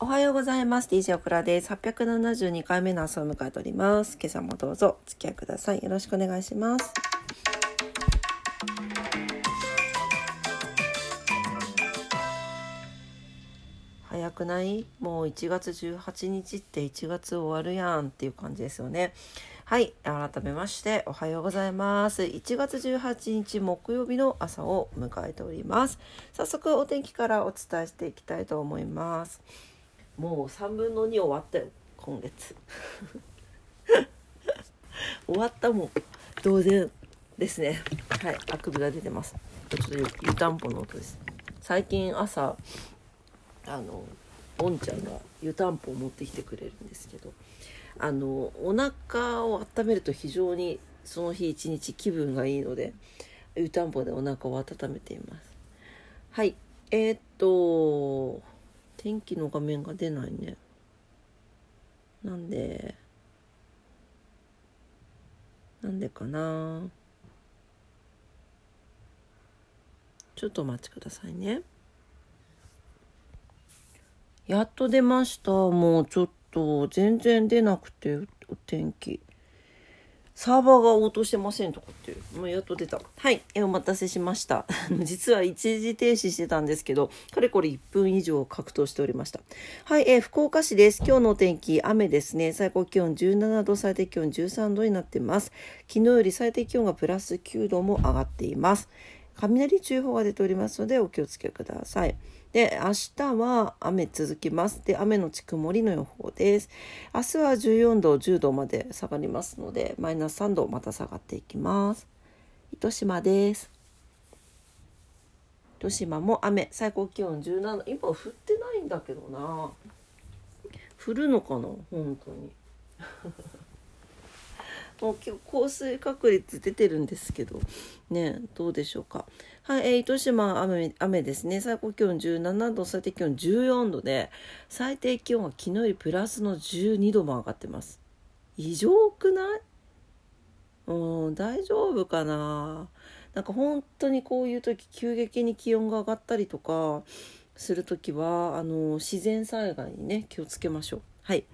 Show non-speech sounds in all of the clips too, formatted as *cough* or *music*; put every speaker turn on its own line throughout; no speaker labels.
おはようございます。DJ オクラです。872回目の朝を迎えております。今朝もどうぞお付き合いください。よろしくお願いします。早くない？もう1月18日って1月終わるやんっていう感じですよね。はい。改めましておはようございます。1月18日木曜日の朝を迎えております。早速お天気からお伝えしていきたいと思います。もう3分の2終わったよ今月。*laughs* 終わったもん同然ですね。はいあくびが出てます。ちょっと湯たんぽの音です。最近朝あのおんちゃんが湯たんぽを持ってきてくれるんですけどあのお腹を温めると非常にその日一日気分がいいので湯たんぽでお腹を温めています。はいえー、っと天気の画面が出ないね。なんでなんでかな。ちょっとお待ちくださいね。やっと出ました。もうちょっと。全然出なくてお天気。サーバーが応答してませんとかってもうやっと出た。はい、えお待たせしました。*laughs* 実は一時停止してたんですけど、かれこれ1分以上格闘しておりました。はい、え福岡市です。今日のお天気、雨ですね。最高気温17度、最低気温13度になってます。昨日より最低気温がプラス9度も上がっています。雷注意報が出ておりますのでお気をつけください。で、明日は雨続きます。で、雨のち曇りの予報です。明日は14度、10度まで下がりますので、マイナス3度また下がっていきます。糸島です。糸島も雨、最高気温17度。今降ってないんだけどな。降るのかな？本当に。もう今日降水確率出てるんですけど。ねどうでしょうか。はい、えー、糸島雨雨ですね。最高気温17度最低気温14度で最低気温は昨日よりプラスの12度も上がってます。異常くない？うん大丈夫かな？なんか本当にこういう時急激に気温が上がったりとかする時はあの自然災害にね気をつけましょう。はい。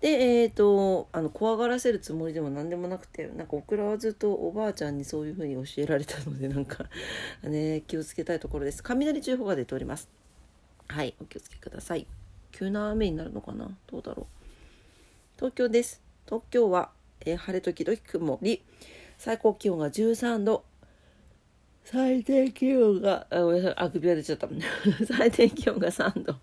でえっ、ー、とあの怖がらせるつもりでも何でもなくてなんかオクラはずっとおばあちゃんにそういうふうに教えられたのでなんかね気をつけたいところです。雷注意報が出ております。はいお気をつけください。急な雨になるのかな？どうだろう？東京です。東京は、えー、晴れ時々曇り。最高気温が13度。最低気温があごめんなさいあくびが出ちゃった。*laughs* 最低気温が3度。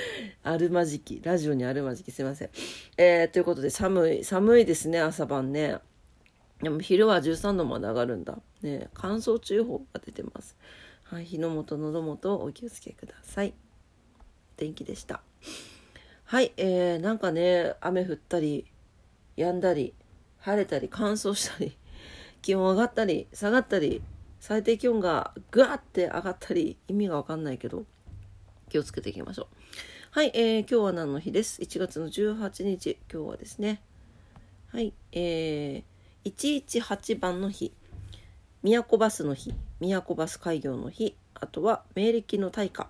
*laughs* あるまじきラジオにあるまじきすいません、えー、ということで寒い寒いですね朝晩ね。でも昼は13度まで上がるんだ。ね乾燥注意報が出てます。はい火の元喉元お気をつけください。天気でした。はいえー、なんかね雨降ったり止んだり晴れたり乾燥したり *laughs* 気温上がったり下がったり最低気温がぐわって上がったり意味がわかんないけど。気をつけていきましょう。はい、えー、今日は何の日です ?1 月の18日、今日はですね、はい、えー、118番の日、都バスの日、都バス開業の日、あとは明暦の大火、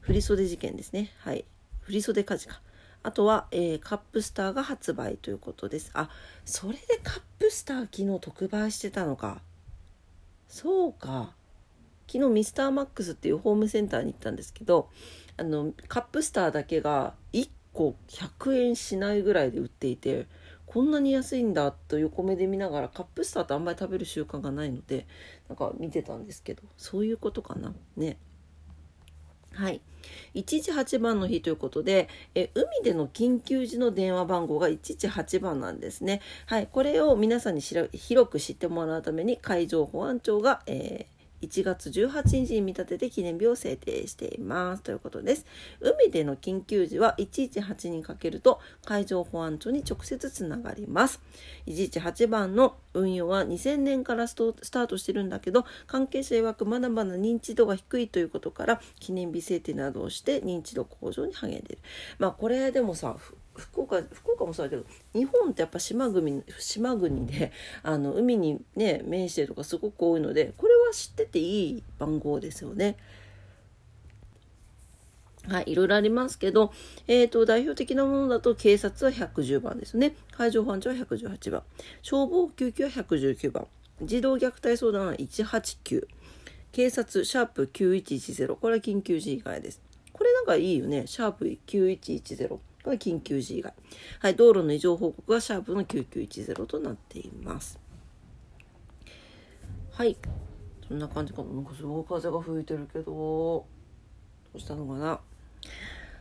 振袖事件ですね、はい、振袖火事か。あとは、えー、カップスターが発売ということです。あ、それでカップスター昨日特売してたのか。そうか。昨日ミスターマックスっていうホームセンターに行ったんですけどあのカップスターだけが1個100円しないぐらいで売っていてこんなに安いんだと横目で見ながらカップスターってあんまり食べる習慣がないのでなんか見てたんですけどそういうことかなね。はい。118番の日ということで、え海での緊急時の電話番号が118番なんですね。はい。これを皆さんに広く知ってもらうために海上保安庁が、えー1月18日に見立てて記念日を制定していますということです。海での緊急時は118にかけると海上保安庁に直接つながります。118番の運用は2000年からスタートしてるんだけど関係者曰くまだまだ認知度が低いということから記念日制定などをして認知度向上に励んでいる。まあこれでもさ福岡福岡もそうだけど日本ってやっぱ島国島国であの海にね面してるとかすごく多いのでこれは知ってていい番号ですよね。はい、いろいろありますけど、えっ、ー、と、代表的なものだと、警察は110番ですね。海上保安庁は118番。消防救急は119番。児童虐待相談は189。警察、シャープ9110。これは緊急時以外です。これなんかいいよね。シャープ9110。これは緊急時以外。はい、道路の異常報告はシャープの9910となっています。はい。そんな感じかな。なんかすごい風が吹いてるけど、どうしたのかな？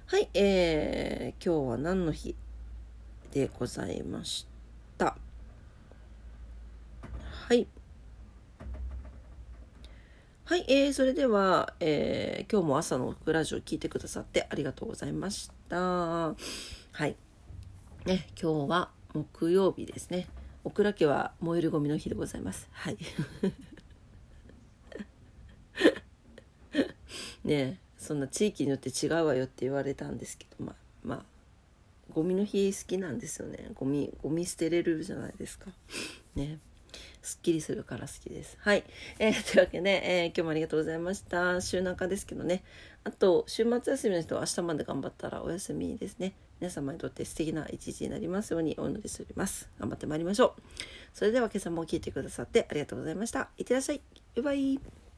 はい、えー、今日は何の日？でございました。はい。はい、えー、それでは、えー、今日も朝のラジオ聞いてくださってありがとうございました。はい。ね、今日は木曜日ですね。オクラ家は燃えるゴミの日でございます。はい。ねそんな地域によって違うわよって言われたんですけどまあまあゴミの日好きなんですよねゴミゴミ捨てれるじゃないですかねすっきりするから好きです。はい。えー、*laughs* というわけで、えー、今日もありがとうございました。週中ですけどね。あと、週末休みの人は明日まで頑張ったらお休みですね。皆様にとって素敵な一日になりますようにお祈りしております。頑張ってまいりましょう。それでは今朝も聞いてくださってありがとうございました。いってらっしゃい。バイバイ。